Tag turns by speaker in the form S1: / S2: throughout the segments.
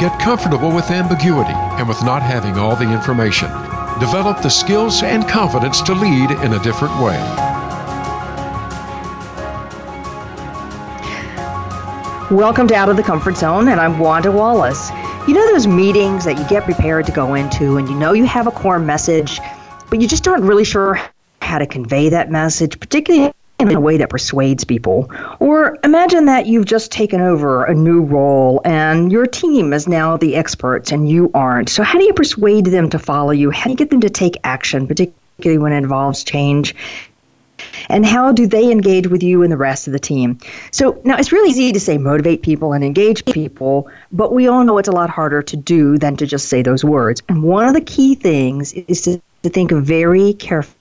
S1: Get comfortable with ambiguity and with not having all the information develop the skills and confidence to lead in a different way.
S2: Welcome to Out of the Comfort Zone, and I'm Wanda Wallace. You know those meetings that you get prepared to go into, and you know you have a core message, but you just aren't really sure how to convey that message, particularly in a way that persuades people. Or imagine that you've just taken over a new role and your team is now the experts and you aren't. So, how do you persuade them to follow you? How do you get them to take action, particularly when it involves change? And how do they engage with you and the rest of the team? So now it's really easy to say motivate people and engage people, but we all know it's a lot harder to do than to just say those words. And one of the key things is to, to think very carefully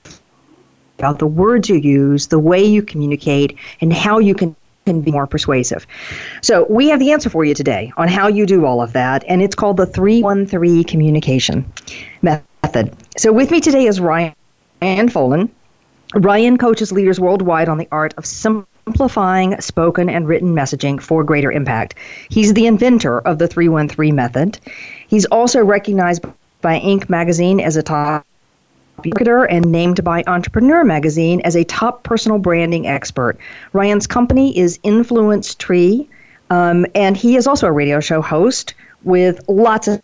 S2: about the words you use, the way you communicate, and how you can can be more persuasive. So, we have the answer for you today on how you do all of that, and it's called the 313 communication method. So, with me today is Ryan Foland. Ryan coaches leaders worldwide on the art of simplifying spoken and written messaging for greater impact. He's the inventor of the 313 method. He's also recognized by Inc. magazine as a top marketer and named by Entrepreneur magazine as a top personal branding expert. Ryan's company is Influence Tree, um, and he is also a radio show host with lots of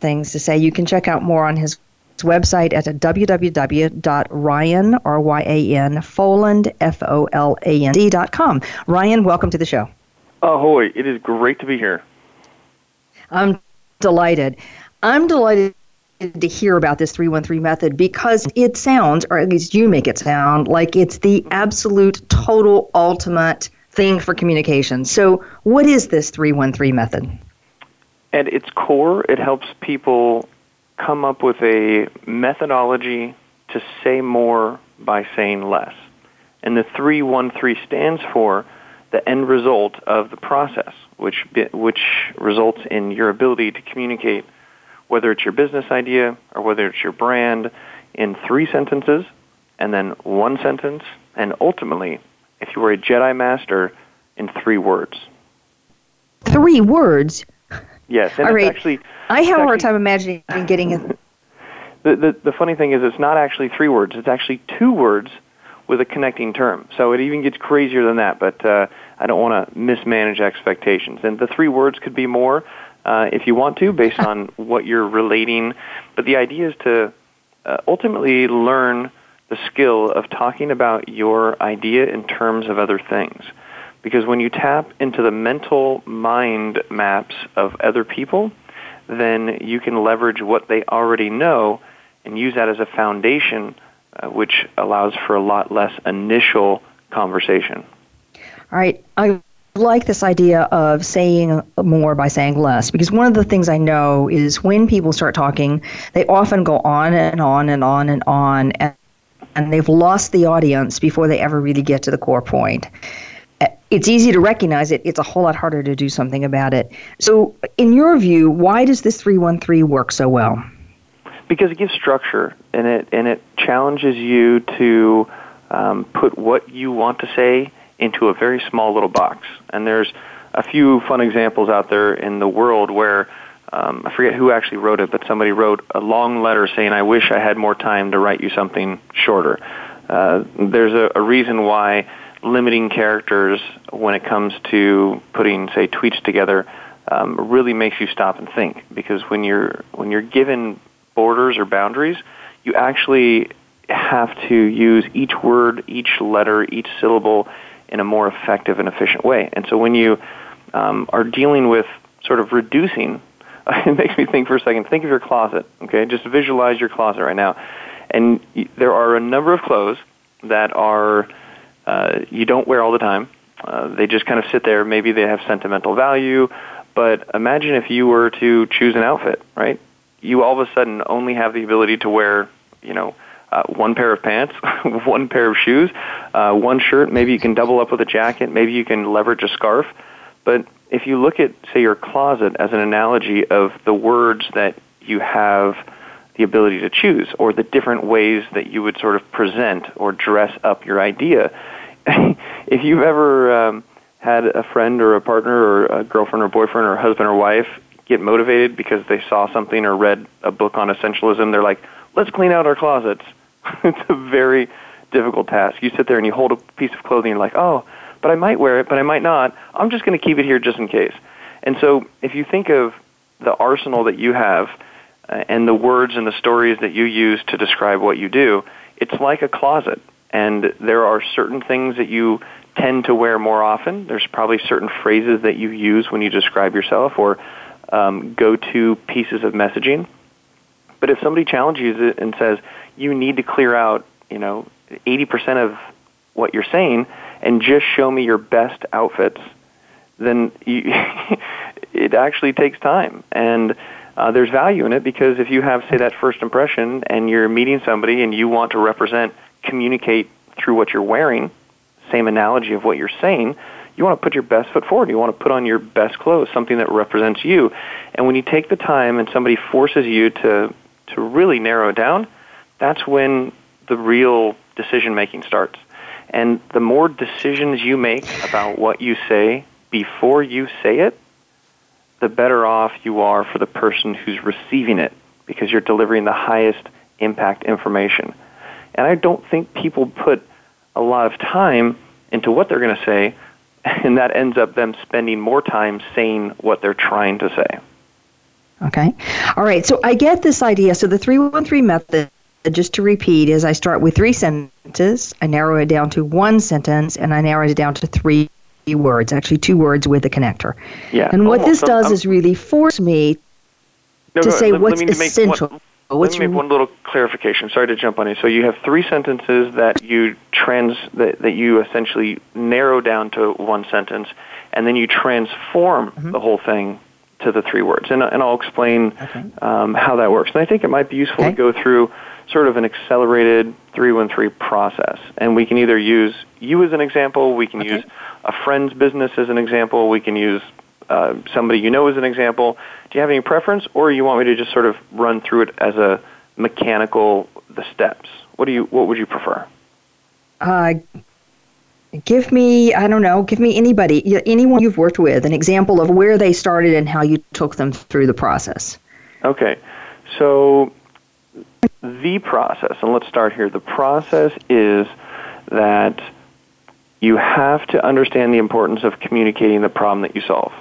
S2: things to say. You can check out more on his website at www.ryan, R-Y-A-N, Foland, F-O-L-A-N-D dot com. Ryan, welcome to the show.
S3: Ahoy, it is great to be here.
S2: I'm delighted. I'm delighted to hear about this 313 method because it sounds, or at least you make it sound, like it's the absolute, total, ultimate thing for communication. So, what is this 313 method?
S3: At its core, it helps people come up with a methodology to say more by saying less. And the 313 stands for the end result of the process, which, which results in your ability to communicate whether it's your business idea or whether it's your brand, in three sentences, and then one sentence, and ultimately, if you were a Jedi Master, in three words.
S2: Three words?
S3: Yes,
S2: and All right. actually. I have a hard time imagining getting it.
S3: The, the, the funny thing is, it's not actually three words. It's actually two words with a connecting term. So it even gets crazier than that, but uh, I don't want to mismanage expectations. And the three words could be more, uh, if you want to, based on what you're relating. But the idea is to uh, ultimately learn the skill of talking about your idea in terms of other things. Because when you tap into the mental mind maps of other people, then you can leverage what they already know and use that as a foundation, uh, which allows for a lot less initial conversation.
S2: All right. I like this idea of saying more by saying less because one of the things I know is when people start talking, they often go on and on and on and on, and, and they've lost the audience before they ever really get to the core point. It's easy to recognize it, it's a whole lot harder to do something about it. So, in your view, why does this 313 work so well?
S3: Because it gives structure and it, and it challenges you to um, put what you want to say into a very small little box. And there's a few fun examples out there in the world where um, I forget who actually wrote it, but somebody wrote a long letter saying, "I wish I had more time to write you something shorter." Uh, there's a, a reason why limiting characters when it comes to putting, say, tweets together um, really makes you stop and think because when you're when you're given borders or boundaries, you actually have to use each word, each letter, each syllable in a more effective and efficient way. And so when you um, are dealing with sort of reducing, it makes me think for a second. Think of your closet. Okay, just visualize your closet right now, and there are a number of clothes that are uh, you don't wear all the time. Uh, they just kind of sit there. Maybe they have sentimental value, but imagine if you were to choose an outfit, right? you all of a sudden only have the ability to wear, you know, uh, one pair of pants, one pair of shoes, uh, one shirt. Maybe you can double up with a jacket. Maybe you can leverage a scarf. But if you look at, say, your closet as an analogy of the words that you have the ability to choose, or the different ways that you would sort of present or dress up your idea, if you've ever um, had a friend or a partner or a girlfriend or boyfriend or husband or wife get motivated because they saw something or read a book on essentialism, they're like, let's clean out our closets. it's a very difficult task. You sit there and you hold a piece of clothing and you're like, oh, but I might wear it, but I might not. I'm just going to keep it here just in case. And so if you think of the arsenal that you have uh, and the words and the stories that you use to describe what you do, it's like a closet. And there are certain things that you tend to wear more often. There's probably certain phrases that you use when you describe yourself or um, go to pieces of messaging. But if somebody challenges it and says, you need to clear out, you know, 80% of what you're saying and just show me your best outfits, then you, it actually takes time. And uh, there's value in it because if you have, say, that first impression and you're meeting somebody and you want to represent, communicate through what you're wearing, same analogy of what you're saying, you want to put your best foot forward. You want to put on your best clothes, something that represents you. And when you take the time and somebody forces you to to really narrow down, that's when the real decision making starts. And the more decisions you make about what you say before you say it, the better off you are for the person who's receiving it because you're delivering the highest impact information. And I don't think people put a lot of time into what they're going to say, and that ends up them spending more time saying what they're trying to say.
S2: Okay. All right. So I get this idea. So the 313 method, just to repeat, is I start with three sentences, I narrow it down to one sentence, and I narrow it down to three words, actually two words with a connector.
S3: Yeah.
S2: And what this does is really force me no, to say let, what's let essential.
S3: One, let me make one little clarification. Sorry to jump on you. So you have three sentences that you trans that, that you essentially narrow down to one sentence, and then you transform mm-hmm. the whole thing to the three words. And, and I'll explain okay. um, how that works. And I think it might be useful okay. to go through sort of an accelerated 313 process. And we can either use you as an example, we can okay. use a friend's business as an example, we can use uh, somebody you know as an example. Do you have any preference, or you want me to just sort of run through it as a mechanical the steps? What do you what would you prefer?
S2: Uh, give me i don't know give me anybody anyone you've worked with an example of where they started and how you took them through the process
S3: okay so the process and let's start here the process is that you have to understand the importance of communicating the problem that you solve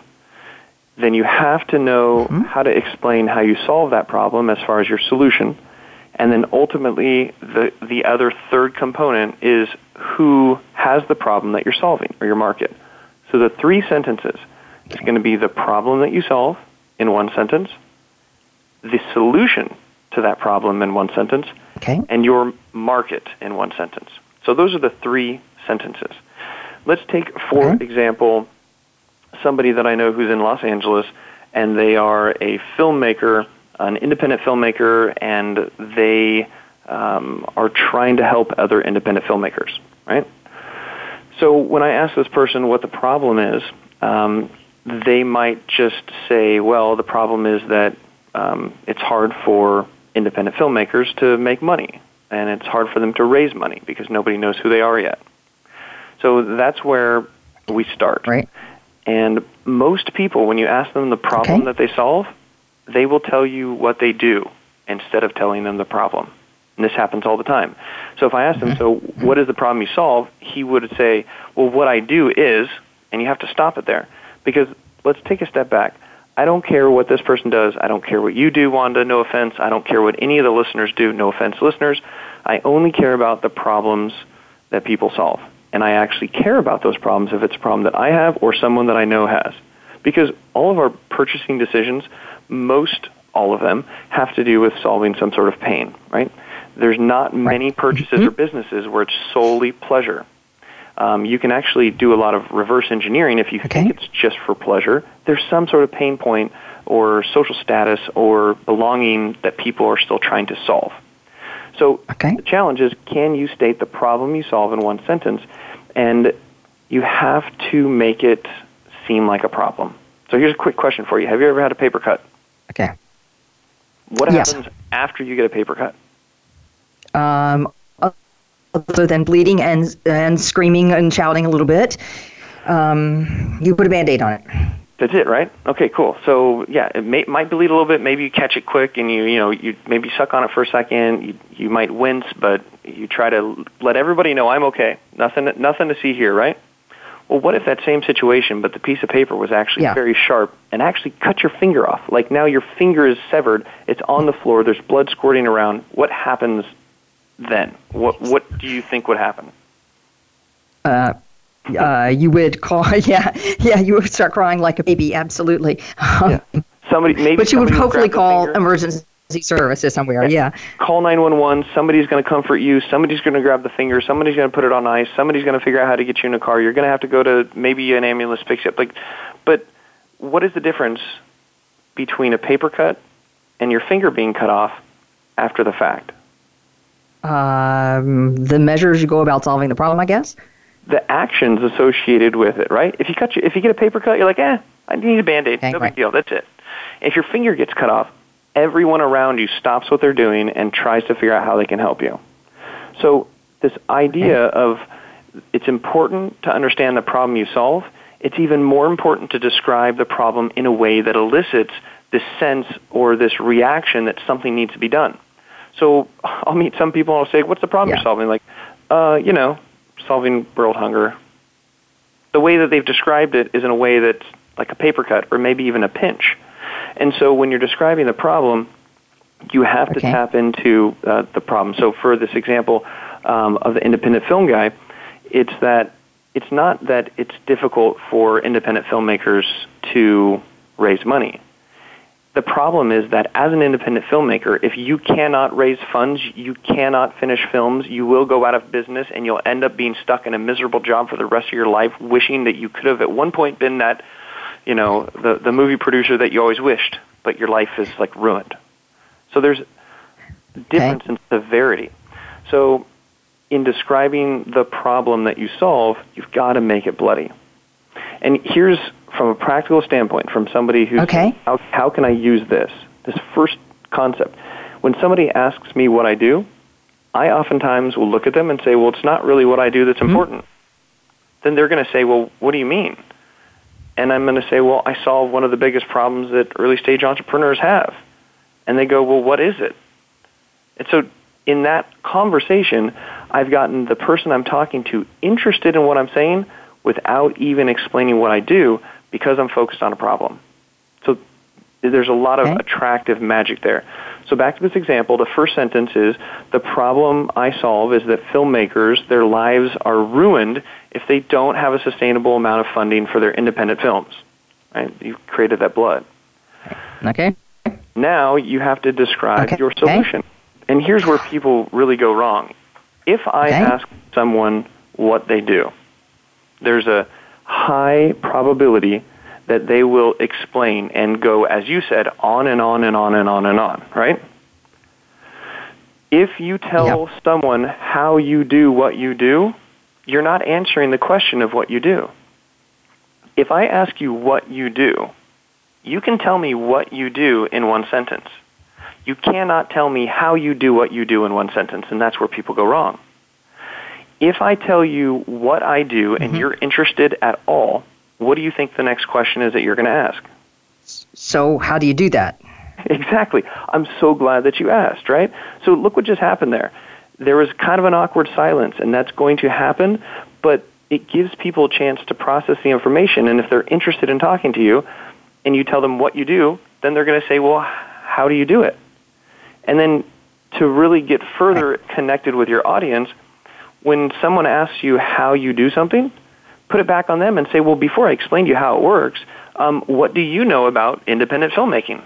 S3: then you have to know mm-hmm. how to explain how you solve that problem as far as your solution and then ultimately the the other third component is who has the problem that you're solving or your market. So the three sentences is going to be the problem that you solve in one sentence, the solution to that problem in one sentence,
S2: okay.
S3: and your market in one sentence. So those are the three sentences. Let's take, for okay. example, somebody that I know who's in Los Angeles, and they are a filmmaker, an independent filmmaker, and they um, are trying to help other independent filmmakers, right? So when I ask this person what the problem is, um, they might just say, well, the problem is that um, it's hard for independent filmmakers to make money, and it's hard for them to raise money because nobody knows who they are yet. So that's where we start.
S2: Right.
S3: And most people, when you ask them the problem okay. that they solve, they will tell you what they do instead of telling them the problem. And this happens all the time. So if I asked him, mm-hmm. so what is the problem you solve? He would say, well, what I do is, and you have to stop it there. Because let's take a step back. I don't care what this person does. I don't care what you do, Wanda, no offense. I don't care what any of the listeners do, no offense, listeners. I only care about the problems that people solve. And I actually care about those problems if it's a problem that I have or someone that I know has. Because all of our purchasing decisions, most all of them, have to do with solving some sort of pain, right? There's not many purchases or mm-hmm. businesses where it's solely pleasure. Um, you can actually do a lot of reverse engineering if you
S2: Okay.
S3: think it's just for pleasure. There's some sort of pain point or social status or belonging that people are still trying to solve. So
S2: Okay.
S3: the challenge is can you state the problem you solve in one sentence? And you have to make it seem like a problem. So here's a quick question for you. Have you ever had a paper cut?
S2: Okay.
S3: What
S2: Yes.
S3: happens after you get a paper cut?
S2: Um, other than bleeding and and screaming and shouting a little bit, um, you put a band-aid on it.
S3: That's it, right? Okay, cool. So yeah, it may, might bleed a little bit. Maybe you catch it quick, and you you know you maybe suck on it for a second. You you might wince, but you try to let everybody know I'm okay. Nothing nothing to see here, right? Well, what if that same situation, but the piece of paper was actually
S2: Yeah.
S3: very sharp and actually cut your finger off? Like now your finger is severed. It's on the floor. There's blood squirting around. What happens then? What what do you think would happen?
S2: Uh, uh, you would call, yeah, yeah, you would start crying like a baby, absolutely.
S3: Yeah. Somebody maybe.
S2: But you would hopefully call
S3: finger.
S2: emergency services somewhere. Yeah.
S3: call 911. Somebody's going to comfort you. Somebody's going to grab the finger. Somebody's going to put it on ice. Somebody's going to figure out how to get you in a car. You're going to have to go to maybe an ambulance fix it. Like, but what is the difference between a paper cut and your finger being cut off after the fact?
S2: Um, the measures you go about solving the problem, I guess.
S3: The actions associated with it, right? If you cut, your, if you get a paper cut, you're like, eh, I need a band-aid.
S2: Okay,
S3: no
S2: right.
S3: big deal. That's it. If your finger gets cut off, everyone around you stops what they're doing and tries to figure out how they can help you. So this idea of it's important to understand the problem you solve. It's even more important to describe the problem in a way that elicits this sense or this reaction that something needs to be done. So I'll meet some people and I'll say, "What's the problem
S2: Yeah.
S3: you're solving?" Like, uh, you know, solving world hunger. The way that they've described it is in a way that's like a paper cut or maybe even a pinch. And so when you're describing the problem, you have to tap into uh, the problem. So for this example um, of the independent film guy, it's that it's not that it's difficult for independent filmmakers to raise money. The problem is that as an independent filmmaker, if you cannot raise funds, you cannot finish films, you will go out of business and you'll end up being stuck in a miserable job for the rest of your life wishing that you could have at one point been that, you know, the the movie producer that you always wished, but your life is like ruined. So there's a difference in severity. So in describing the problem that you solve, you've got to make it bloody. And here's from a practical standpoint, from somebody who's
S2: Okay.
S3: how, how can I use this? This first concept. When somebody asks me what I do, I oftentimes will look at them and say, well, it's not really what I do that's hmm. important. Then they're going to say, well, what do you mean? And I'm going to say, well, I solve one of the biggest problems that early stage entrepreneurs have. And they go, well, what is it? And so in that conversation, I've gotten the person I'm talking to interested in what I'm saying without even explaining what I do because I'm focused on a problem. So there's a lot of
S2: Okay.
S3: attractive magic there. So back to this example, the first sentence is the problem I solve is that filmmakers, their lives are ruined if they don't have a sustainable amount of funding for their independent films. Right? You've created that blood.
S2: Okay.
S3: Now you have to describe
S2: Okay.
S3: your solution. Okay. And here's where people really go wrong. If I ask someone what they do, there's a high probability that they will explain and go, as you said, on and on and on and on and on, right? If you tell someone how you do what you do, you're not answering the question of what you do. If I ask you what you do, you can tell me what you do in one sentence. You cannot tell me how you do what you do in one sentence, and that's where people go wrong. If I tell you what I do and mm-hmm. you're interested at all, what do you think the next question is that you're going to ask?
S2: So how do you do that?
S3: Exactly. I'm so glad that you asked, right? So look what just happened there. There was kind of an awkward silence, and that's going to happen, but it gives people a chance to process the information. And if they're interested in talking to you and you tell them what you do, then they're going to say, well, how do you do it? And then to really get further connected with your audience, when someone asks you how you do something, put it back on them and say, well, before I explain to you how it works, um, what do you know about independent filmmaking?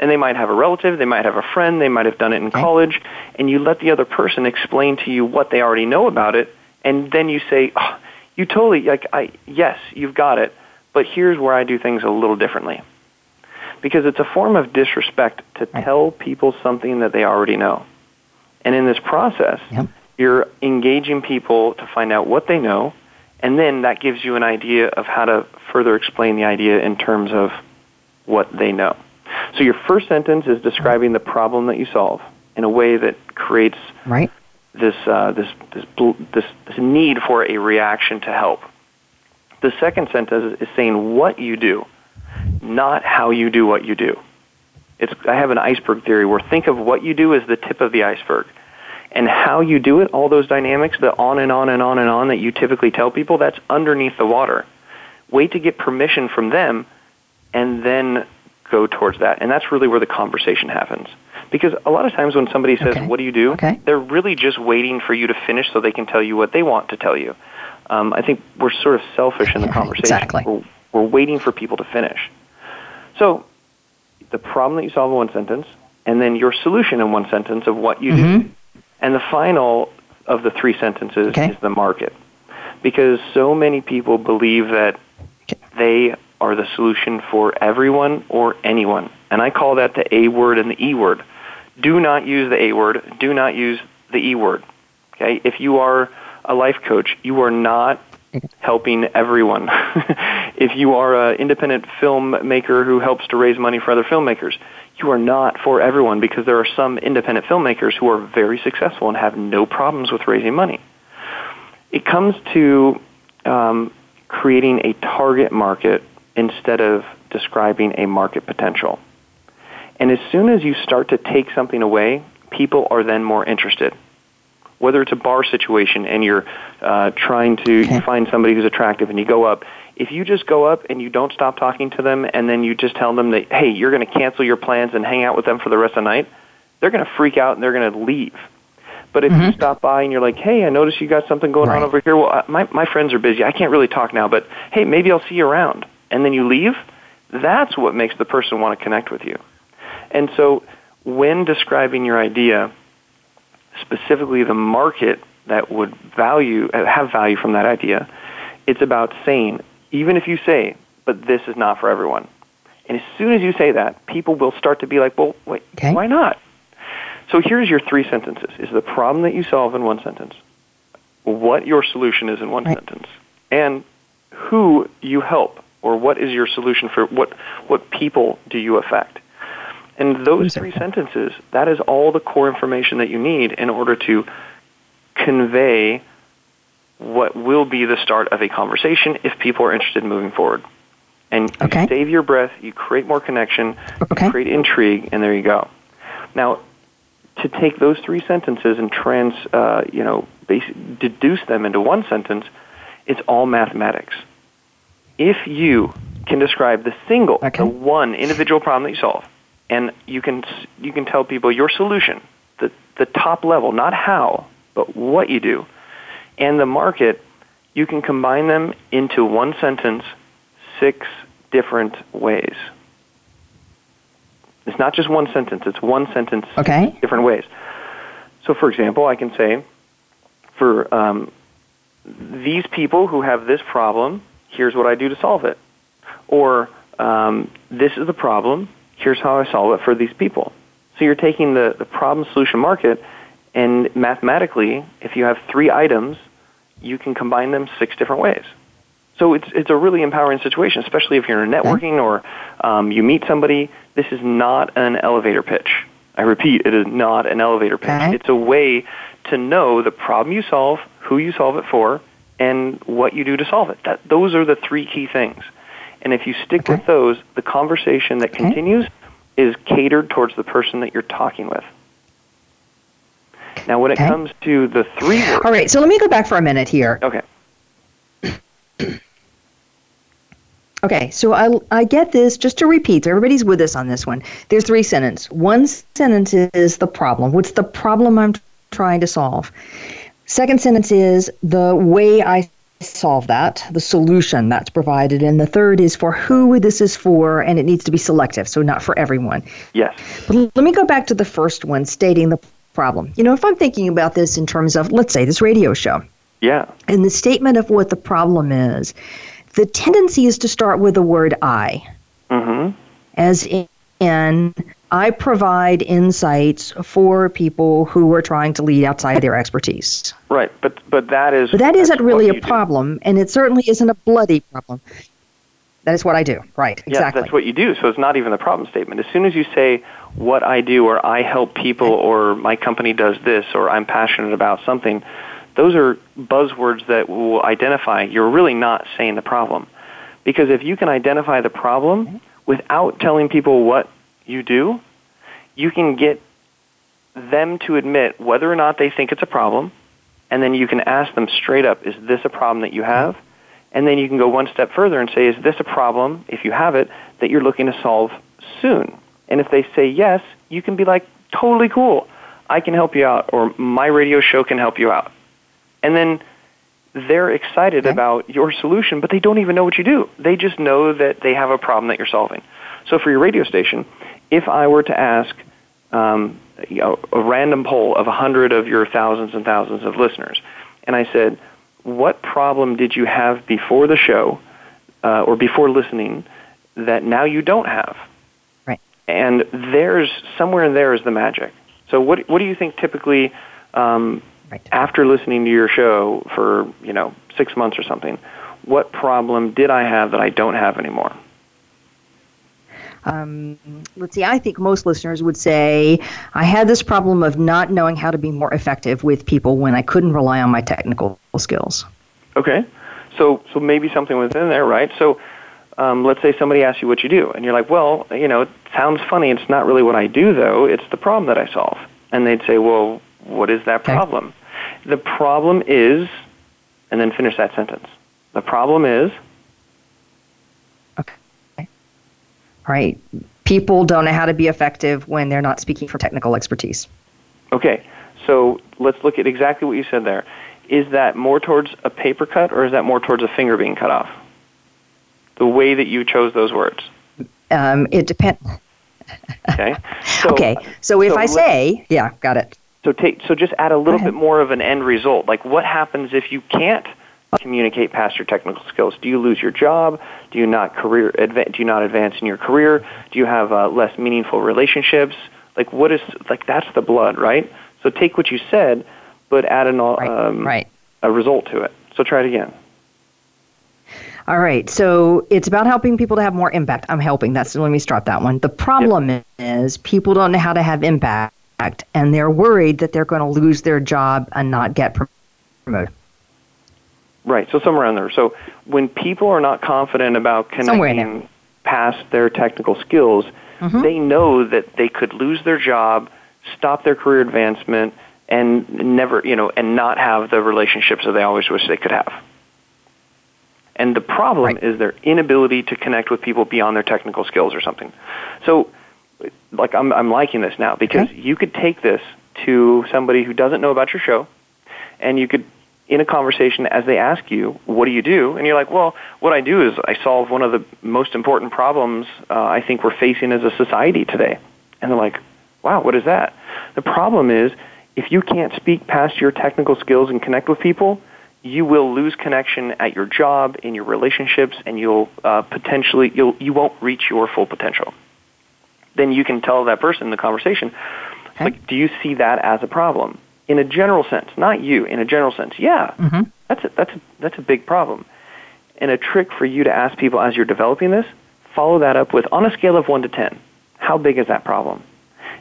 S3: And they might have a relative, they might have a friend, they might have done it in college, and you let the other person explain to you what they already know about it, and then you say, oh, You totally like I yes, you've got it, but here's where I do things a little differently. Because it's a form of disrespect to tell people something that they already know. And in this process, yep. You're engaging people to find out what they know, and then that gives you an idea of how to further explain the idea in terms of what they know. So your first sentence is describing the problem that you solve in a way that creates
S2: right.
S3: this, uh, this, this, this, this need for a reaction to help. The second sentence is saying what you do, not how you do what you do. It's, I have an iceberg theory where think of what you do as the tip of the iceberg. And how you do it, all those dynamics, the on and on and on and on that you typically tell people, that's underneath the water. Wait to get permission from them and then go towards that. And that's really where the conversation happens. Because a lot of times when somebody says,
S2: okay.
S3: What do you do?
S2: Okay.
S3: they're really just waiting for you to finish so they can tell you what they want to tell you. Um, I think we're sort of selfish in the conversation.
S2: Exactly.
S3: We're, we're waiting for people to finish. So, the problem that you solve in one sentence, and then your solution in one sentence of what you
S2: mm-hmm.
S3: do. And the final of the three sentences
S2: okay.
S3: is the market. Because so many people believe that
S2: okay.
S3: they are the solution for everyone or anyone. And I call that the A word and the E word. Do not use the A word. Do not use the E word. Okay? If you are a life coach, you are not helping everyone. if you are an independent filmmaker who helps to raise money for other filmmakers, you are not for everyone because there are some independent filmmakers who are very successful and have no problems with raising money. It comes to um, creating a target market instead of describing a market potential. And as soon as you start to take something away, people are then more interested. Whether it's a bar situation and you're uh, trying to okay. find somebody who's attractive and you go up, if you just go up and you don't stop talking to them and then you just tell them that, hey, you're going to cancel your plans and hang out with them for the rest of the night, they're going to freak out and they're going to leave. But if
S2: mm-hmm.
S3: you stop by and you're like, hey, I noticed you got something going
S2: right.
S3: on over here. Well, my, my friends are busy. I can't really talk now, but hey, maybe I'll see you around. And then you leave, that's what makes the person want to connect with you. And so when describing your idea, specifically the market that would value uh, have value from that idea, it's about saying, even if you say, but this is not for everyone. And as soon as you say that, people will start to be like, well, wait,
S2: okay.
S3: why not? So here's your three sentences. Is the problem that you solve in one sentence, what your solution is in one
S2: right.
S3: sentence, and who you help, or what is your solution for what, what people do you affect. And those three sentences, that is all the core information that you need in order to convey what will be the start of a conversation if people are interested in moving forward. And you
S2: okay.
S3: save your breath, you create more connection,
S2: okay.
S3: you create intrigue, and there you go. Now, to take those three sentences and trans, uh, you know, deduce them into one sentence, it's all mathematics. If you can describe the single,
S2: okay.
S3: the one individual problem that you solve, and you can you can tell people your solution, the the top level, not how, but what you do, and the market, you can combine them into one sentence, six different ways. It's not just one sentence; it's one sentence,
S2: okay.
S3: different ways. So, for example, I can say, for um, these people who have this problem, here's what I do to solve it, or um, this is the problem here's how I solve it for these people. So you're taking the, the problem solution market, and mathematically, if you have three items, you can combine them six different ways. So it's it's a really empowering situation, especially if you're in networking or um, you meet somebody. This is not an elevator pitch. I repeat, it is not an elevator pitch.
S2: Okay.
S3: It's a way to know the problem you solve, who you solve it for, and what you do to solve it. That, those are the three key things. And if you stick
S2: okay.
S3: with those, the conversation that
S2: okay.
S3: continues is catered towards the person that you're talking with. Now, when it
S2: okay.
S3: comes to the three words.
S2: All right, so let me go back for a minute here.
S3: Okay.
S2: Okay, so I, I get this. Just to repeat, so everybody's with us on this one. There's three sentences. One sentence is the problem. What's the problem I'm trying to solve? Second sentence is the way I solve that, the solution that's provided. And the third is for who this is for, and it needs to be selective, so not for everyone.
S3: Yes.
S2: But let me go back to the first one, stating the problem. You know, if I'm thinking about this in terms of, let's say, this radio show,
S3: Yeah.
S2: And the statement of what the problem is, the tendency is to start with the word I.
S3: Mm-hmm.
S2: As in, I provide insights for people who are trying to lead outside of their expertise.
S3: Right, but but that is
S2: But that isn't really a
S3: you do.
S2: problem, and it certainly isn't a bloody problem. That is what I do. Right,
S3: Yeah,
S2: exactly.
S3: that's what you do. So it's not even the problem statement. As soon as you say what I do or I help people or my company does this or I'm passionate about something, those are buzzwords that will identify you're really not saying the problem. Because if you can identify the problem mm-hmm. without telling people what you do, you can get them to admit whether or not they think it's a problem, and then you can ask them straight up, is this a problem that you have? Mm-hmm. And then you can go one step further and say, is this a problem, if you have it, that you're looking to solve soon? And if they say yes, you can be like, totally cool. I can help you out, or my radio show can help you out. And then they're excited
S2: Okay.
S3: about your solution, but they don't even know what you do. They just know that they have a problem that you're solving. So for your radio station, if I were to ask um, you know, a random poll of a hundred of your thousands and thousands of listeners, and I said, "What problem did you have before the show, uh, or before listening, that now you don't have?"
S2: Right.
S3: And there's somewhere in there is the magic. So what what do you think typically? Um,
S2: Right.
S3: after listening to your show for you know six months or something, what problem did I have that I don't have anymore?
S2: Um, let's see, I think most listeners would say I had this problem of not knowing how to be more effective with people when I couldn't rely on my technical skills.
S3: Okay, so so maybe something within there, right? So um, let's say somebody asks you what you do, and you're like, well, you know, it sounds funny. It's not really what I do, though. It's the problem that I solve. And they'd say, well, what is that
S2: Okay.
S3: problem? The problem is, and then finish that sentence. The problem is,
S2: Right? People don't know how to be effective when they're not speaking from technical expertise.
S3: okay. So let's look at exactly what you said there. Is that more towards a paper cut, or is that more towards a finger being cut off? The way that you chose those words.
S2: Um, it depends.
S3: Okay. So,
S2: okay, so if
S3: so
S2: I say, yeah, got it.
S3: So take so just add a little bit more of an end result. Like what happens if you can't communicate past your technical skills? Do you lose your job? Do you not career adva- do you not advance in your career? Do you have uh, less meaningful relationships? Like what is like that's the blood, right? So take what you said, but add an
S2: Right,
S3: um,
S2: right.
S3: a result to it. So try it again.
S2: All right, so it's about helping people to have more impact. I'm helping. That's let me start that one. The problem is people don't know how to have impact, and they're worried that they're going to lose their job and not get promoted.
S3: Right. So somewhere around there. So when people are not confident about connecting past their technical skills,
S2: Mhm.
S3: they know that they could lose their job, stop their career advancement, and never, you know, and not have the relationships that they always wish they could have. And the problem
S2: Right.
S3: is their inability to connect with people beyond their technical skills or something. So, like, I'm, I'm liking this now because
S2: Okay.
S3: you could take this to somebody who doesn't know about your show, and you could, in a conversation, as they ask you, what do you do? And you're like, well, what I do is I solve one of the most important problems uh, I think we're facing as a society today. And they're like, wow, what is that? The problem is if you can't speak past your technical skills and connect with people, you will lose connection at your job, in your relationships, and you'll uh, potentially you'll you won't reach your full potential. Then you can tell that person in the conversation,
S2: Okay.
S3: like, do you see that as a problem? In a general sense, not you. In a general sense, yeah,
S2: Mhm.
S3: that's a, that's a, that's a big problem. And a trick for you to ask people as you're developing this, follow that up with on a scale of one to ten, how big is that problem?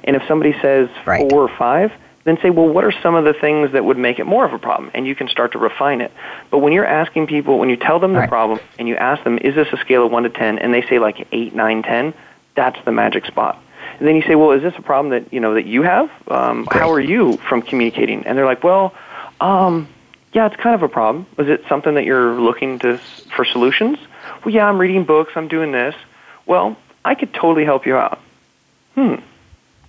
S3: And if somebody says
S2: Right.
S3: four or five, then say, well, what are some of the things that would make it more of a problem? And you can start to refine it. But when you're asking people, when you tell them the
S2: Right.
S3: problem and you ask them, is this a scale of one to ten, and they say like eight, nine, ten, that's the magic spot. And then you say, well, is this a problem that you know that you have? Um, how are you from communicating? And they're like, well, um, yeah, it's kind of a problem. Is it something that you're looking to for solutions? Well, yeah, I'm reading books. I'm doing this. Well, I could totally help you out. Hmm.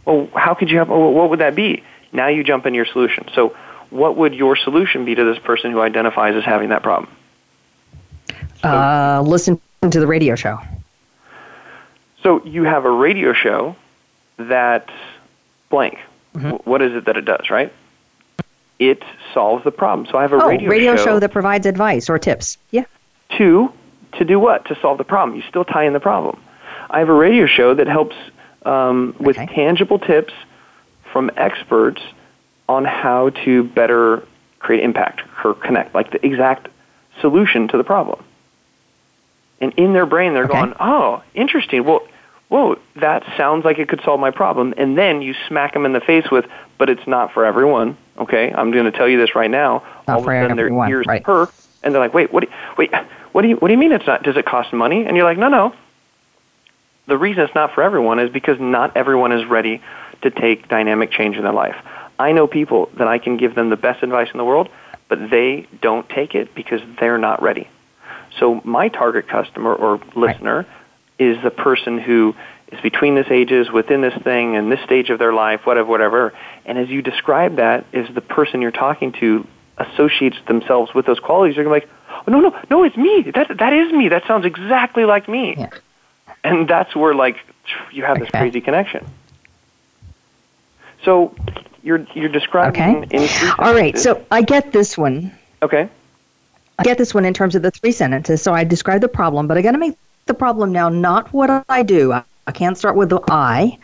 S3: Well, how could you help? What would that be? Now you jump into your solution. So, what would your solution be to this person who identifies as having that problem?
S2: Uh, listen to the radio show.
S3: So you have a radio show that blank.
S2: Mhm.
S3: What is it that it does, right? it solves the problem. So I have a
S2: oh,
S3: radio,
S2: radio
S3: show,
S2: show that provides advice or tips. Yeah.
S3: to to do what? To solve the problem. You still tie in the problem. I have a radio show that helps um, with
S2: Okay.
S3: tangible tips from experts on how to better create impact or connect, like the exact solution to the problem. And in their brain, they're
S2: Okay.
S3: going, "Oh, interesting. Well, whoa, that sounds like it could solve my problem." And then you smack them in the face with, "But it's not for everyone." Okay, I'm going to tell you this right now.
S2: Not
S3: All of
S2: for
S3: a sudden,
S2: everyone,
S3: their ears
S2: right.
S3: perk, and they're like, "Wait, what? You, wait, what do you what do you mean it's not? Does it cost money?" And you're like, "No, no. The reason it's not for everyone is because not everyone is ready to take dynamic change in their life. I know people that I can give them the best advice in the world, but they don't take it because they're not ready. So my target customer or listener is the person who is between this ages, within this thing, and this stage of their life, whatever, whatever. And as you describe that, is the person you're talking to associates themselves with those qualities, you're like, oh, no, no, no, it's me. That that is me. That sounds exactly like me.
S2: Yeah.
S3: And that's where like you have this crazy connection. So you're you're describing
S2: Okay. All right. So I get this one.
S3: okay.
S2: I get this one in terms of the three sentences. So I describe the problem, but I got to make the problem now not what I do. I, I can't start with the I.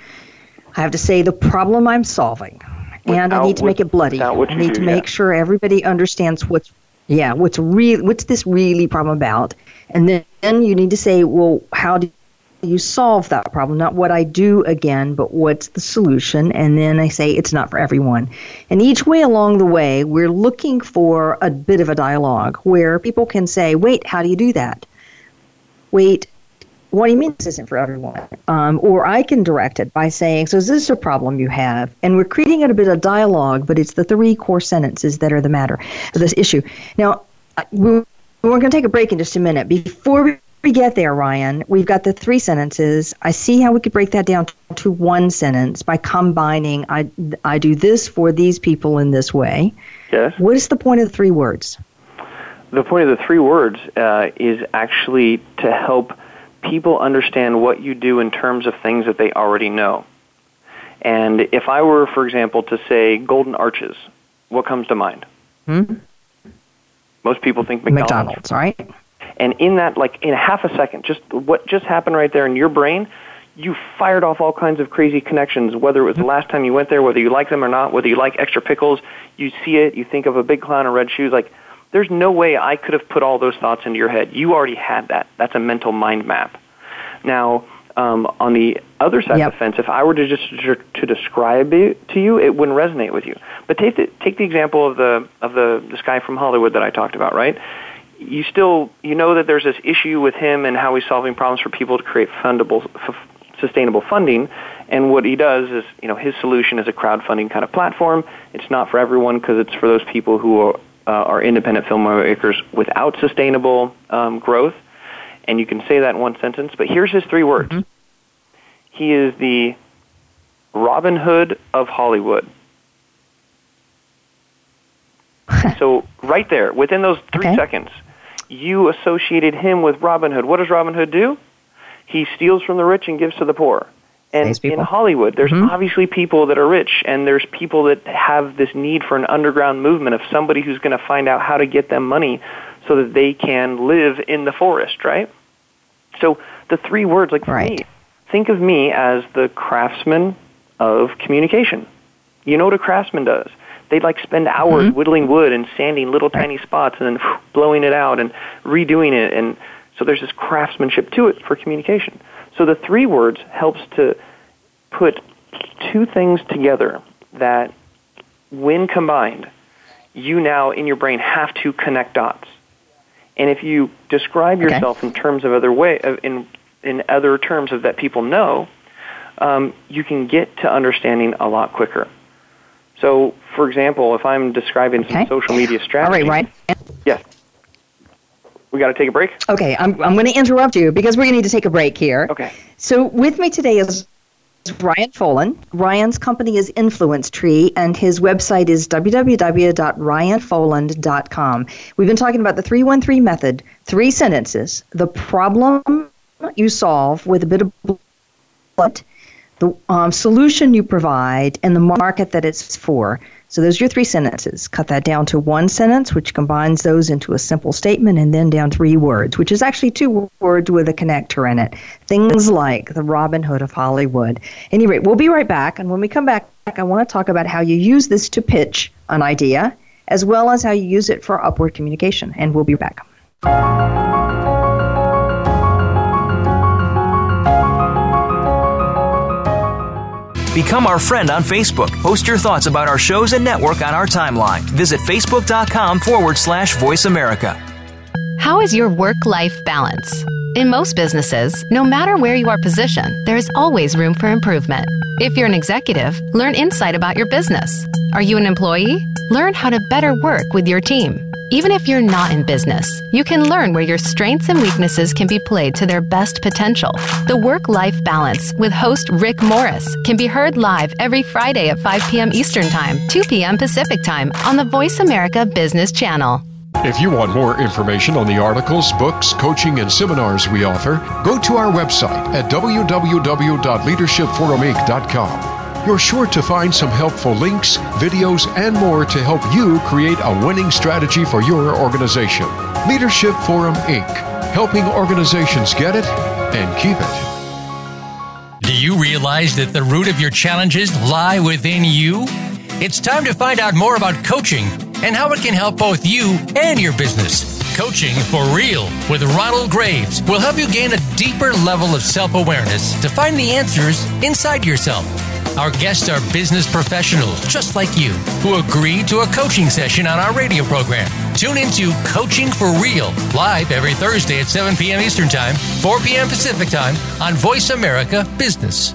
S2: I have to say the problem I'm solving, and I need to make it bloody. I need
S3: do,
S2: to make
S3: yeah.
S2: sure everybody understands what's yeah what's real what's this really problem about, and then, then you need to say well how do you solve that problem not what i do again but what's the solution and then i say it's not for everyone and each way along the way we're looking for a bit of a dialogue where people can say wait how do you do that wait what do you mean this isn't for everyone um, or i can direct it by saying so is this a problem you have and we're creating a bit of dialogue but it's the three core sentences that are the matter of this issue now uh, we we're going to take a break in just a minute. Before we we get there, Ryan, we've got the three sentences. I see how we could break that down to one sentence by combining I, I do this for these people in this way.
S3: Yes.
S2: What is the point of the three words?
S3: The point of the three words uh, is actually to help people understand what you do in terms of things that they already know. And if I were, for example, to say golden arches, what comes to mind?
S2: Hmm?
S3: Most people think McDonald's.
S2: McDonald's, right?
S3: And in that, like in half a second, just what just happened right there in your brain, you fired off all kinds of crazy connections. Whether it was the last time you went there, whether you like them or not, whether you like extra pickles, you see it, you think of a big clown in red shoes. Like, there's no way I could have put all those thoughts into your head. You already had that. That's a mental mind map. Now, um, on the other side
S2: Yep.
S3: of the fence, if I were to just to, describe it to you, it wouldn't resonate with you. But take the, take the example of the of the this guy from Hollywood that I talked about, right? You still you know that there's this issue with him and how he's solving problems for people to create fundable, f- sustainable funding. And what he does is, you know, his solution is a crowdfunding kind of platform. It's not for everyone because it's for those people who are, uh, are independent filmmakers without sustainable um, growth. And you can say that in one sentence. But here's his three words. He is the Robin Hood of Hollywood. so right there, within those three
S2: Okay.
S3: seconds, you associated him with Robin Hood. What does Robin Hood do? He steals from the rich and gives to the poor. And in Hollywood, there's
S2: Mhm.
S3: obviously people that are rich, and there's people that have this need for an underground movement of somebody who's going to find out how to get them money so that they can live in the forest, right? So the three words, like for
S2: Right.
S3: me, think of me as the craftsman of communication. You know what a craftsman does? They'd like spend hours
S2: Mhm.
S3: whittling wood and sanding little
S2: Right.
S3: tiny spots and then blowing it out and redoing it. And so there's this craftsmanship to it for communication. So the three words helps to put two things together that, when combined, you now in your brain have to connect dots. And if you describe
S2: Okay.
S3: yourself in terms of other way in in other terms of that people know, um, you can get to understanding a lot quicker. So, for example, if I'm describing some social media
S2: All
S3: strategy,
S2: right, Ryan.
S3: yes, we got to take a break.
S2: Okay, I'm, I'm going to interrupt you because we're going to need to take a break here.
S3: Okay.
S2: So with me today is Ryan Foland. Ryan's company is Influence Tree, and his website is www.ryanfoland.com. We've been talking about the 313 method, three sentences, the problem you solve with a bit of blood, the um, solution you provide, and the market that it's for. So those are your three sentences. Cut that down to one sentence, which combines those into a simple statement, and then down three words, which is actually two words with a connector in it. Things like the Robin Hood of Hollywood. Any rate, we'll be right back, and when we come back, I want to talk about how you use this to pitch an idea, as well as how you use it for upward communication. And we'll be back.
S4: Become our friend on Facebook. Post your thoughts about our shows and network on our timeline. Visit facebook.com forward slash voice America.
S5: How is your work life balance? In most businesses, no matter where you are positioned, there is always room for improvement. If you're an executive, learn insight about your business. Are you an employee? Learn how to better work with your team. Even if you're not in business, you can learn where your strengths and weaknesses can be played to their best potential. The Work Life Balance with host Rick Morris can be heard live every Friday at 5 p.m. Eastern Time, 2 p.m. Pacific Time on the Voice America Business Channel.
S1: If you want more information on the articles, books, coaching, and seminars we offer, go to our website at www.leadershipforuminc.com. You're sure to find some helpful links, videos, and more to help you create a winning strategy for your organization. Leadership Forum Inc., helping organizations get it and keep it.
S6: Do you realize that the root of your challenges lie within you? It's time to find out more about coaching and how it can help both you and your business. Coaching for Real with Ronald Graves will help you gain a deeper level of self awareness to find the answers inside yourself. Our guests are business professionals just like you who agreed to a coaching session on our radio program. Tune into Coaching for Real live every Thursday at 7 p.m. Eastern Time, 4 p.m. Pacific Time on Voice America Business.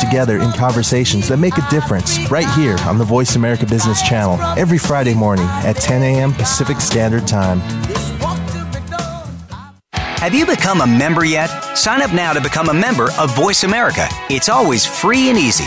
S7: together in conversations that make a difference right here on the Voice America Business Channel every Friday morning at 10 a.m. Pacific Standard Time.
S4: Have you become a member yet? Sign up now to become a member of Voice America. It's always free and easy.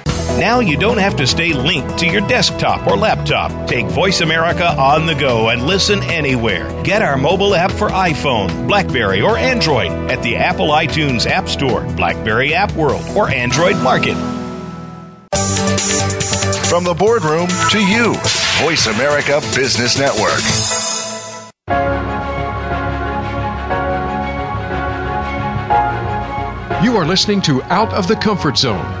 S8: Now you don't have to stay linked to your desktop or laptop. Take Voice America on the go and listen anywhere. Get our mobile app for iPhone, Blackberry, or Android at the Apple iTunes App Store, Blackberry App World, or Android Market.
S9: From the boardroom to you, Voice America Business Network.
S1: You are listening to Out of the Comfort Zone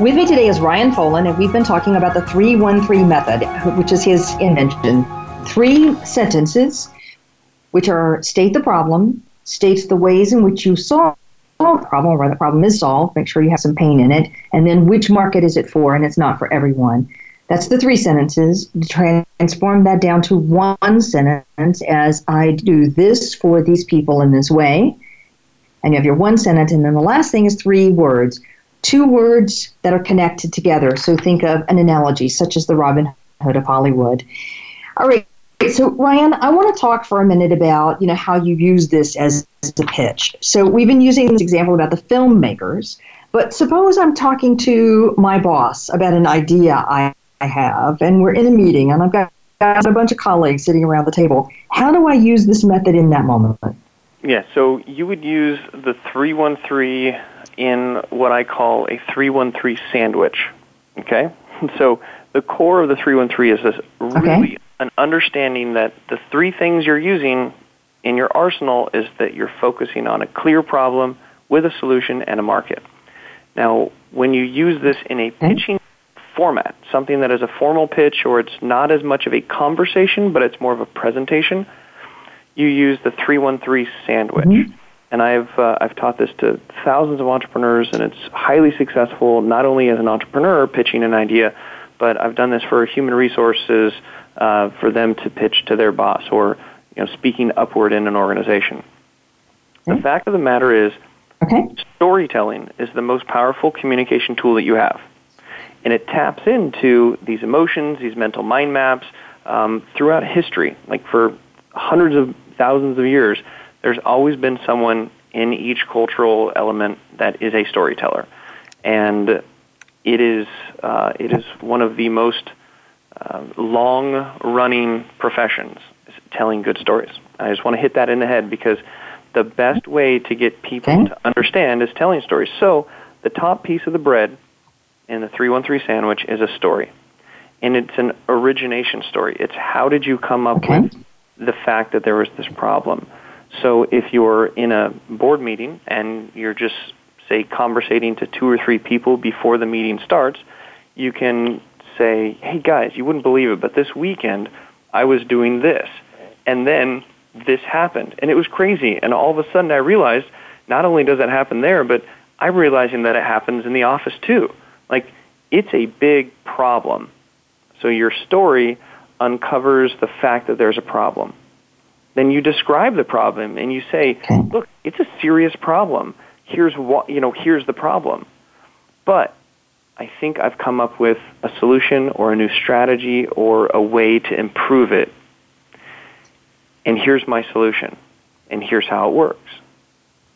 S2: With me today is Ryan Foland, and we've been talking about the 313 method, which is his invention. Three sentences, which are state the problem, state the ways in which you solve the problem, or the problem is solved. Make sure you have some pain in it. And then which market is it for? And it's not for everyone. That's the three sentences. Transform that down to one sentence as I do this for these people in this way. And you have your one sentence. And then the last thing is three words. Two words that are connected together. So think of an analogy, such as the Robin Hood of Hollywood. All right. So Ryan, I want to talk for a minute about you know how you use this as a pitch. So we've been using this example about the filmmakers, but suppose I'm talking to my boss about an idea I I have, and we're in a meeting, and I've got, got a bunch of colleagues sitting around the table. How do I use this method in that moment?
S3: Yeah, so you would use the 313 in what I call a 313 sandwich. Okay? So the core of the 313 is this really okay. an understanding that the three things you're using in your arsenal is that you're focusing on a clear problem with a solution and a market. Now, when you use this in a pitching format, something that is a formal pitch or it's not as much of a conversation, but it's more of a presentation, you use the 313 sandwich. Mm-hmm. And I've, uh, I've taught this to thousands of entrepreneurs, and it's highly successful not only as an entrepreneur pitching an idea, but I've done this for human resources uh, for them to pitch to their boss or you know, speaking upward in an organization. Okay. The fact of the matter is, okay. storytelling is the most powerful communication tool that you have and it taps into these emotions, these mental mind maps um, throughout history. Like for hundreds of thousands of years, there's always been someone in each cultural element that is a storyteller, and it is uh, it is one of the most uh, long-running professions, telling good stories. I just want to hit that in the head because the best way to get people okay. to understand is telling stories. So the top piece of the bread in the 313 sandwich is a story. And it's an origination story. It's how did you come up okay. with the fact that there was this problem? So if you're in a board meeting and you're just, say, conversating to two or three people before the meeting starts, you can say, hey guys, you wouldn't believe it, but this weekend I was doing this. And then this happened. And it was crazy. And all of a sudden I realized not only does it happen there, but I'm realizing that it happens in the office too. Like, it's a big problem. So your story uncovers the fact that there's a problem. Then you describe the problem and you say, hmm. look, it's a serious problem. Here's what, you know, here's the problem. But I think I've come up with a solution or a new strategy or a way to improve it. And here's my solution. And here's how it works.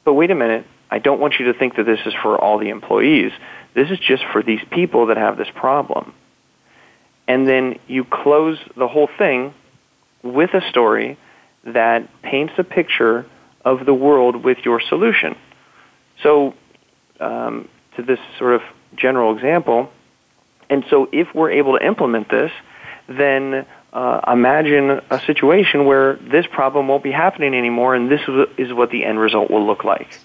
S3: But wait a minute, I don't want you to think that this is for all the employees. This is just for these people that have this problem. And then you close the whole thing with a story that paints a picture of the world with your solution. So, um, to this sort of general example, and so if we're able to implement this, then uh, imagine a situation where this problem won't be happening anymore, and this is what the end result will look like.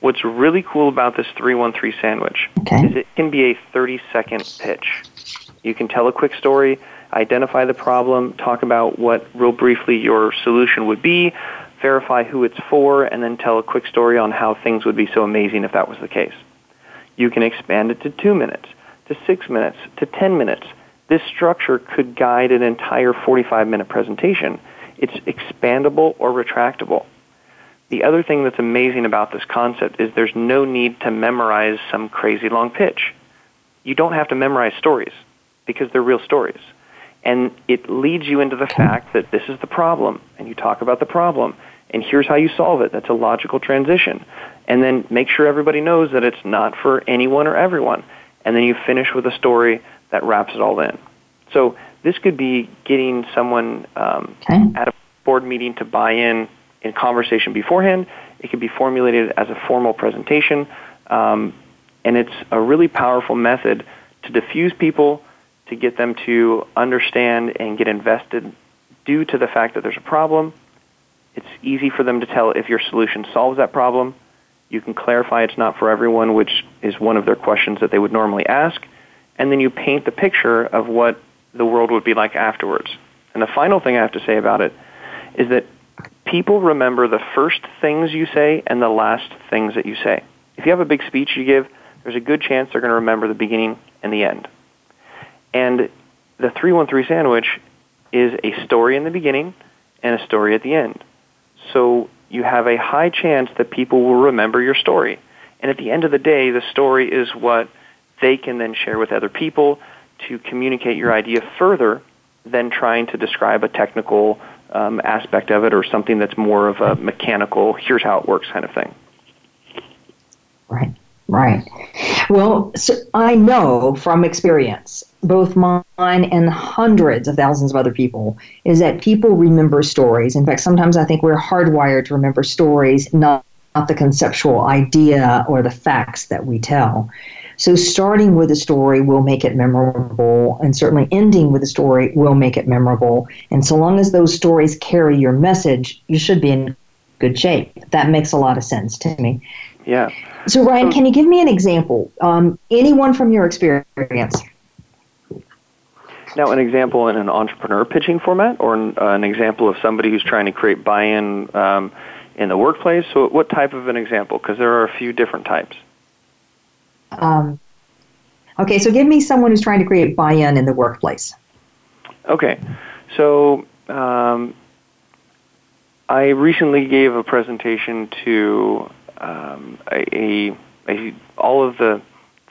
S3: What's really cool about this 313 sandwich okay. is it can be a 30 second pitch. You can tell a quick story, identify the problem, talk about what real briefly your solution would be, verify who it's for, and then tell a quick story on how things would be so amazing if that was the case. You can expand it to two minutes, to six minutes, to 10 minutes. This structure could guide an entire 45 minute presentation. It's expandable or retractable. The other thing that's amazing about this concept is there's no need to memorize some crazy long pitch. You don't have to memorize stories because they're real stories. And it leads you into the fact that this is the problem, and you talk about the problem, and here's how you solve it. That's a logical transition. And then make sure everybody knows that it's not for anyone or everyone. And then you finish with a story that wraps it all in. So this could be getting someone um, okay. at a board meeting to buy in in conversation beforehand. It can be formulated as a formal presentation. Um, and it's a really powerful method to diffuse people, to get them to understand and get invested due to the fact that there's a problem. It's easy for them to tell if your solution solves that problem. You can clarify it's not for everyone, which is one of their questions that they would normally ask. And then you paint the picture of what the world would be like afterwards. And the final thing I have to say about it is that people remember the first things you say and the last things that you say. If you have a big speech you give, there's a good chance they're going to remember the beginning and the end. And the 313 sandwich is a story in the beginning and a story at the end. So you have a high chance that people will remember your story. And at the end of the day, the story is what they can then share with other people to communicate your idea further than trying to describe a technical um, aspect of it or something that's more of a mechanical, here's how it works kind of thing.
S2: Right, right. Well, so I know from experience, both mine and hundreds of thousands of other people, is that people remember stories. In fact, sometimes I think we're hardwired to remember stories, not, not the conceptual idea or the facts that we tell. So starting with a story will make it memorable, and certainly ending with a story will make it memorable. And so long as those stories carry your message, you should be in good shape. That makes a lot of sense to me.
S3: Yeah.
S2: So Ryan, can you give me an example? Um, anyone from your experience?
S3: Now, an example in an entrepreneur pitching format, or an, uh, an example of somebody who's trying to create buy-in um, in the workplace. So, what type of an example? Because there are a few different types.
S2: Um, okay, so give me someone who's trying to create buy-in in the workplace.
S3: Okay, so um, I recently gave a presentation to um, a, a, all of the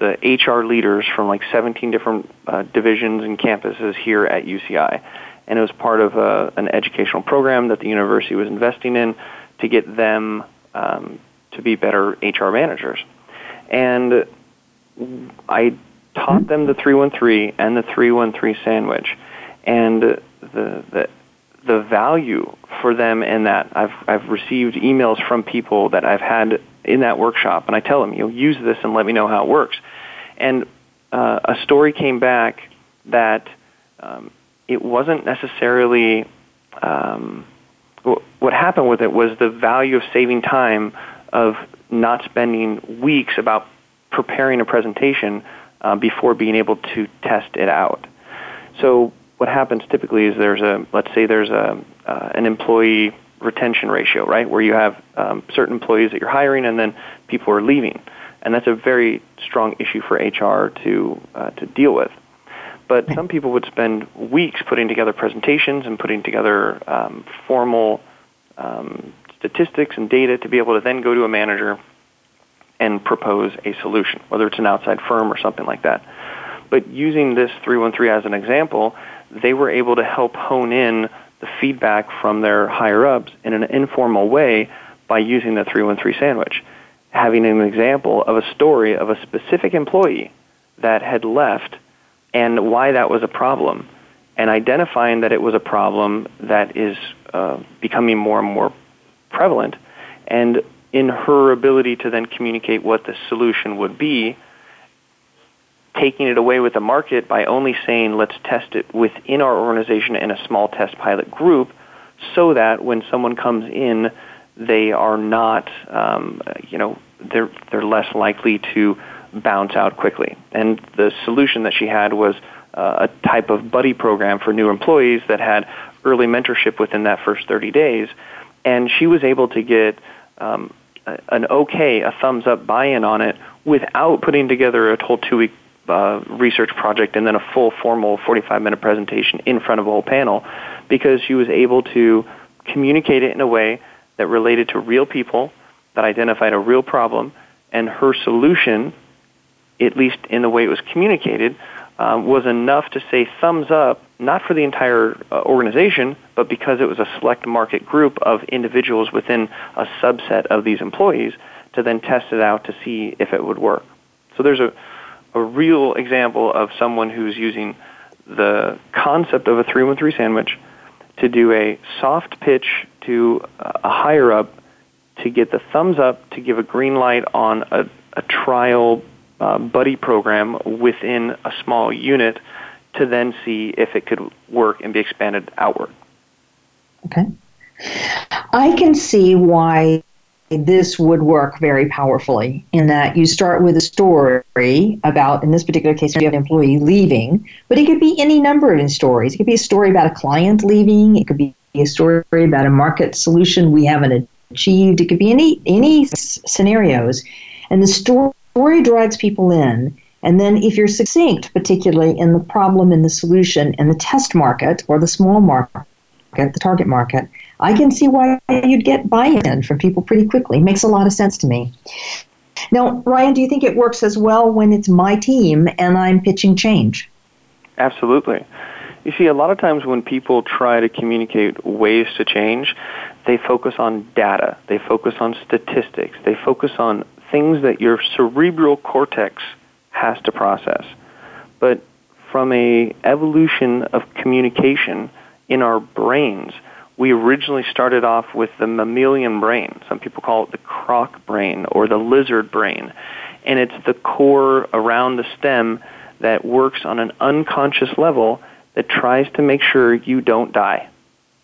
S3: the HR leaders from like 17 different uh, divisions and campuses here at UCI, and it was part of a, uh, an educational program that the university was investing in to get them um, to be better HR managers. And I taught them the 313 and the 313 sandwich, and the the the value for them in that. I've I've received emails from people that I've had in that workshop, and I tell them, you know, use this and let me know how it works. And uh, a story came back that um, it wasn't necessarily. Um, what happened with it was the value of saving time of not spending weeks about preparing a presentation uh, before being able to test it out. So what happens typically is there's a let's say there's a uh, an employee retention ratio, right, where you have um, certain employees that you're hiring and then people are leaving, and that's a very strong issue for HR to uh, to deal with. But some people would spend weeks putting together presentations and putting together um, formal um, statistics and data to be able to then go to a manager and propose a solution, whether it's an outside firm or something like that. But using this 313 as an example, they were able to help hone in the feedback from their higher ups in an informal way by using the 313 sandwich. Having an example of a story of a specific employee that had left and why that was a problem, and identifying that it was a problem that is uh, becoming more and more prevalent, and in her ability to then communicate what the solution would be, taking it away with the market by only saying let's test it within our organization in a small test pilot group so that when someone comes in they are not um, you know they're they're less likely to bounce out quickly. And the solution that she had was uh, a type of buddy program for new employees that had early mentorship within that first 30 days. And she was able to get um, an okay, a thumbs up buy-in on it without putting together a whole two-week uh, research project and then a full formal 45-minute presentation in front of a whole panel, because she was able to communicate it in a way that related to real people, that identified a real problem, and her solution, at least in the way it was communicated, um, was enough to say thumbs up, not for the entire uh, organization, but because it was a select market group of individuals within a subset of these employees to then test it out to see if it would work. So there's a, a real example of someone who's using the concept of a 313 sandwich to do a soft pitch to a higher up to get the thumbs up to give a green light on a, a trial uh, buddy program within a small unit to then see if it could work and be expanded outward.
S2: Okay. I can see why this would work very powerfully in that you start with a story about, in this particular case, you have an employee leaving, but it could be any number of stories. It could be a story about a client leaving, it could be a story about a market solution we haven't achieved. It could be any any scenarios, and the story drags people in. And then, if you're succinct, particularly in the problem and the solution in the test market or the small market, the target market, I can see why you'd get buy-in from people pretty quickly. Makes a lot of sense to me. Now, Ryan, do you think it works as well when it's my team and I'm pitching change?
S3: Absolutely. You see, a lot of times when people try to communicate ways to change, they focus on data, they focus on statistics, they focus on things that your cerebral cortex has to process. But from a evolution of communication in our brains, we originally started off with the mammalian brain. Some people call it the croc brain or the lizard brain. And it's the core around the stem that works on an unconscious level that tries to make sure you don't die.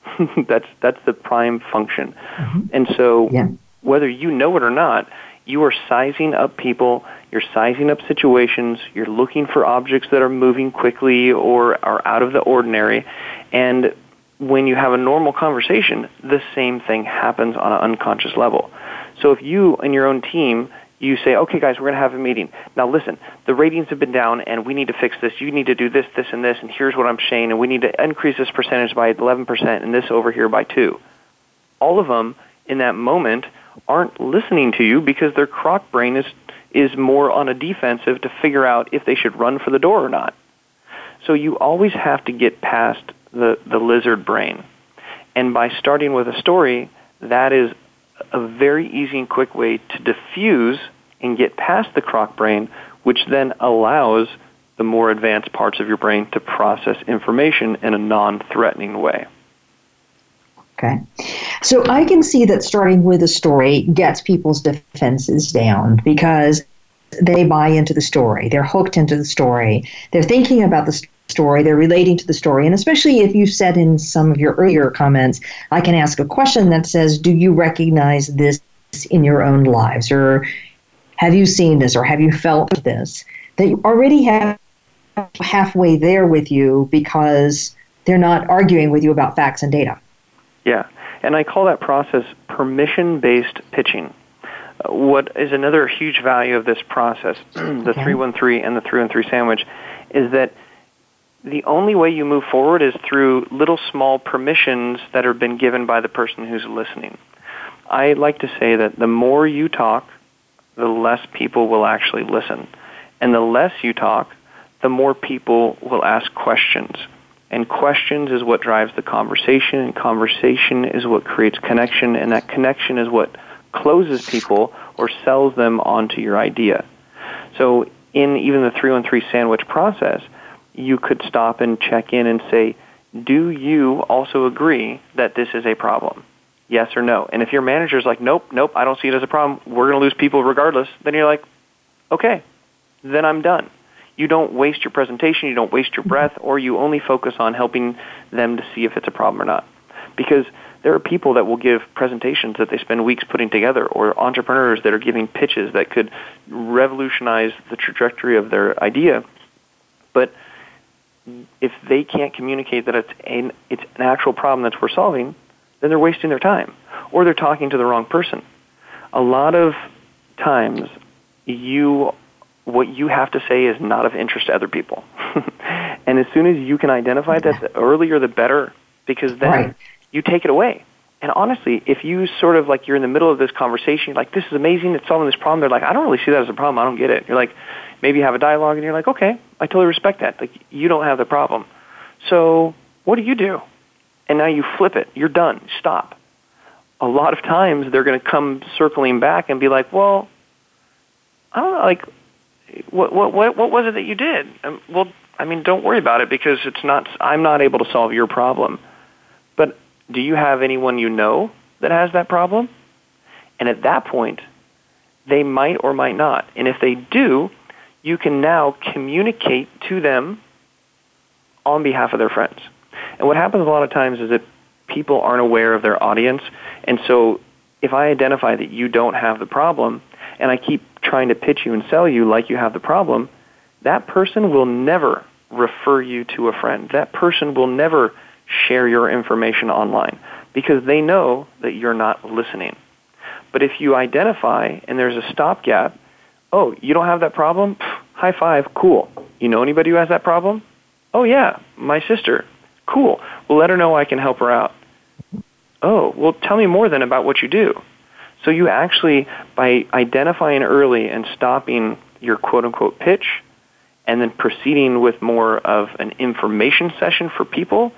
S3: that's that's the prime function. Mm-hmm. And so yeah. whether you know it or not, you are sizing up people, you're sizing up situations, you're looking for objects that are moving quickly or are out of the ordinary. And when you have a normal conversation, the same thing happens on an unconscious level. So if you and your own team you say, okay, guys, we're going to have a meeting. Now, listen, the ratings have been down, and we need to fix this. You need to do this, this, and this, and here's what I'm saying, and we need to increase this percentage by 11% and this over here by 2. All of them, in that moment, aren't listening to you because their croc brain is, is more on a defensive to figure out if they should run for the door or not. So you always have to get past the, the lizard brain. And by starting with a story, that is a very easy and quick way to diffuse and get past the croc brain, which then allows the more advanced parts of your brain to process information in a non threatening way.
S2: Okay. So I can see that starting with a story gets people's defenses down because they buy into the story. They're hooked into the story. They're thinking about the story, they're relating to the story. And especially if you said in some of your earlier comments, I can ask a question that says, Do you recognize this in your own lives? Or have you seen this? Or have you felt this? That you already have halfway there with you because they're not arguing with you about facts and data.
S3: Yeah. And I call that process permission based pitching. What is another huge value of this process, the okay. 313 and the 313 sandwich, is that the only way you move forward is through little small permissions that have been given by the person who's listening. I like to say that the more you talk, the less people will actually listen. And the less you talk, the more people will ask questions. And questions is what drives the conversation, and conversation is what creates connection, and that connection is what closes people or sells them onto your idea. So, in even the 313 sandwich process, you could stop and check in and say, do you also agree that this is a problem? Yes or no? And if your manager's like, nope, nope, I don't see it as a problem, we're going to lose people regardless, then you're like, okay, then I'm done. You don't waste your presentation, you don't waste your breath, or you only focus on helping them to see if it's a problem or not. Because there are people that will give presentations that they spend weeks putting together, or entrepreneurs that are giving pitches that could revolutionize the trajectory of their idea. But if they can't communicate that it's an, it's an actual problem that we're solving, then they're wasting their time or they're talking to the wrong person. A lot of times, you what you have to say is not of interest to other people. and as soon as you can identify that, the earlier the better, because then right. you take it away. And honestly, if you sort of like you're in the middle of this conversation, you're like, this is amazing, it's solving this problem. They're like, I don't really see that as a problem. I don't get it. You're like, maybe you have a dialogue and you're like, okay, I totally respect that. Like, you don't have the problem. So, what do you do? And now you flip it. You're done. Stop. A lot of times they're going to come circling back and be like, well, I don't know, like, what, what, what, what was it that you did? Um, well, I mean, don't worry about it because it's not, I'm not able to solve your problem. But do you have anyone you know that has that problem? And at that point, they might or might not. And if they do, you can now communicate to them on behalf of their friends. And what happens a lot of times is that people aren't aware of their audience. And so if I identify that you don't have the problem and I keep trying to pitch you and sell you like you have the problem, that person will never refer you to a friend. That person will never share your information online because they know that you're not listening. But if you identify and there's a stopgap, oh, you don't have that problem? Pff, high five, cool. You know anybody who has that problem? Oh, yeah, my sister. Cool. Well, let her know I can help her out. Oh, well, tell me more then about what you do. So you actually, by identifying early and stopping your quote unquote pitch, and then proceeding with more of an information session for people,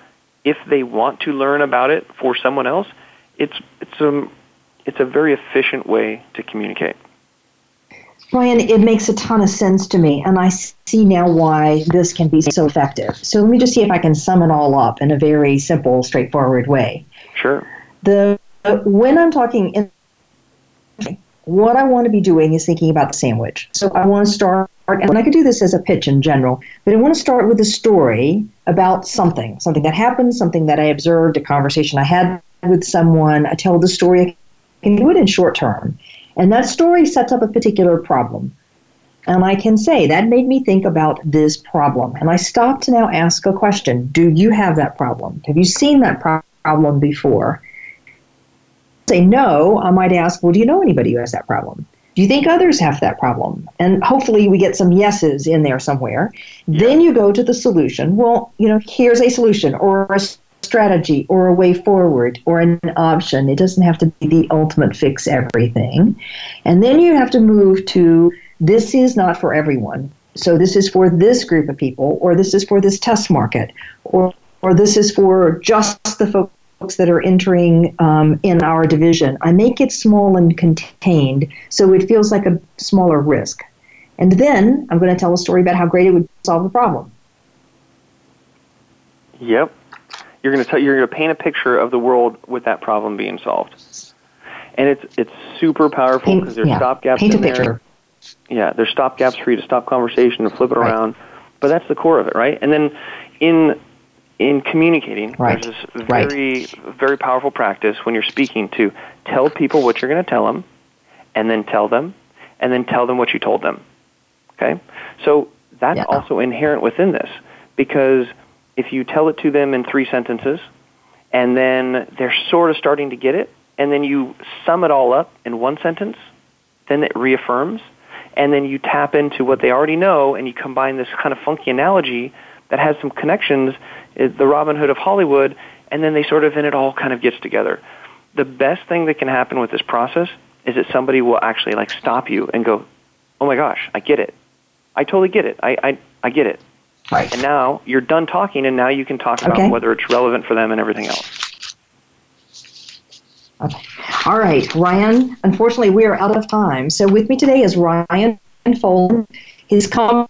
S3: if they want to learn about it for someone else, it's it's a it's a very efficient way to communicate.
S2: Ryan, it makes a ton of sense to me, and I see now why this can be so effective. So let me just see if I can sum it all up in a very simple, straightforward way.
S3: Sure.
S2: The when I'm talking in what I want to be doing is thinking about the sandwich. So I want to start, and I could do this as a pitch in general, but I want to start with a story about something, something that happened, something that I observed, a conversation I had with someone. I tell the story. I can do it in short term. And that story sets up a particular problem. And I can say, that made me think about this problem. And I stop to now ask a question Do you have that problem? Have you seen that problem before? say no, I might ask, well, do you know anybody who has that problem? Do you think others have that problem? And hopefully we get some yeses in there somewhere. Then you go to the solution. Well, you know, here's a solution or a strategy or a way forward or an option. It doesn't have to be the ultimate fix everything. And then you have to move to this is not for everyone. So this is for this group of people, or this is for this test market, or or this is for just the folks that are entering um, in our division. I make it small and contained so it feels like a smaller risk. And then I'm going to tell a story about how great it would solve the problem.
S3: Yep. You're going to tell, you're going to paint a picture of the world with that problem being solved. And it's it's super powerful because there's
S2: yeah.
S3: stopgaps
S2: paint
S3: in
S2: a picture.
S3: there. Yeah, there's stopgaps for you to stop conversation and flip it
S2: Right.
S3: around. But that's the core of it, right? And then in in communicating,
S2: Right.
S3: there's this
S2: Right.
S3: very very powerful practice when you're speaking to tell people what you're going to tell them, and then tell them, and then tell them what you told them. Okay, so that's
S2: Yeah.
S3: also inherent within this because if you tell it to them in three sentences, and then they're sort of starting to get it, and then you sum it all up in one sentence, then it reaffirms, and then you tap into what they already know, and you combine this kind of funky analogy that has some connections, eh, the Robin Hood of Hollywood, and then they sort of, and it all kind of gets together. The best thing that can happen with this process is that somebody will actually like stop you and go, "Oh my gosh, I get it. I totally get it. I I, I get it."
S2: Right.
S3: And now you're done talking, and now you can talk about
S2: Okay.
S3: whether it's relevant for them and everything else.
S2: Okay. All right, Ryan. Unfortunately, we are out of time. So with me today is Ryan Foland. His company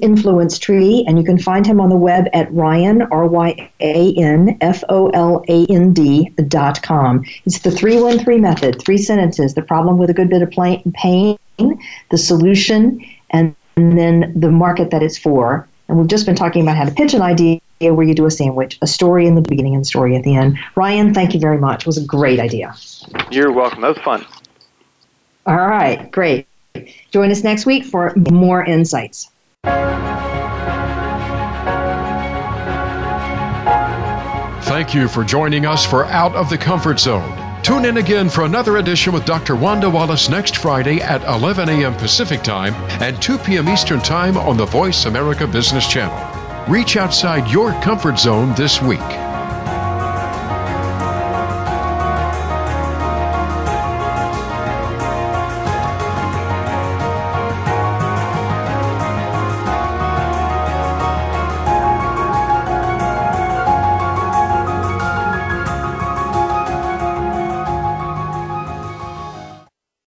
S2: Influence Tree, and you can find him on the web at Ryan R Y A N F O L A N D dot com. It's the three one three method. Three sentences: the problem with a good bit of pain, the solution, and then the market that it's for. And we've just been talking about how to pitch an idea where you do a sandwich, a story in the beginning and a story at the end. Ryan, thank you very much. It was a great idea.
S3: You're welcome. That was fun.
S2: All right, great. Join us next week for more insights.
S1: Thank you for joining us for Out of the Comfort Zone. Tune in again for another edition with Dr. Wanda Wallace next Friday at 11 a.m. Pacific Time and 2 p.m. Eastern Time on the Voice America Business Channel. Reach outside your comfort zone this week.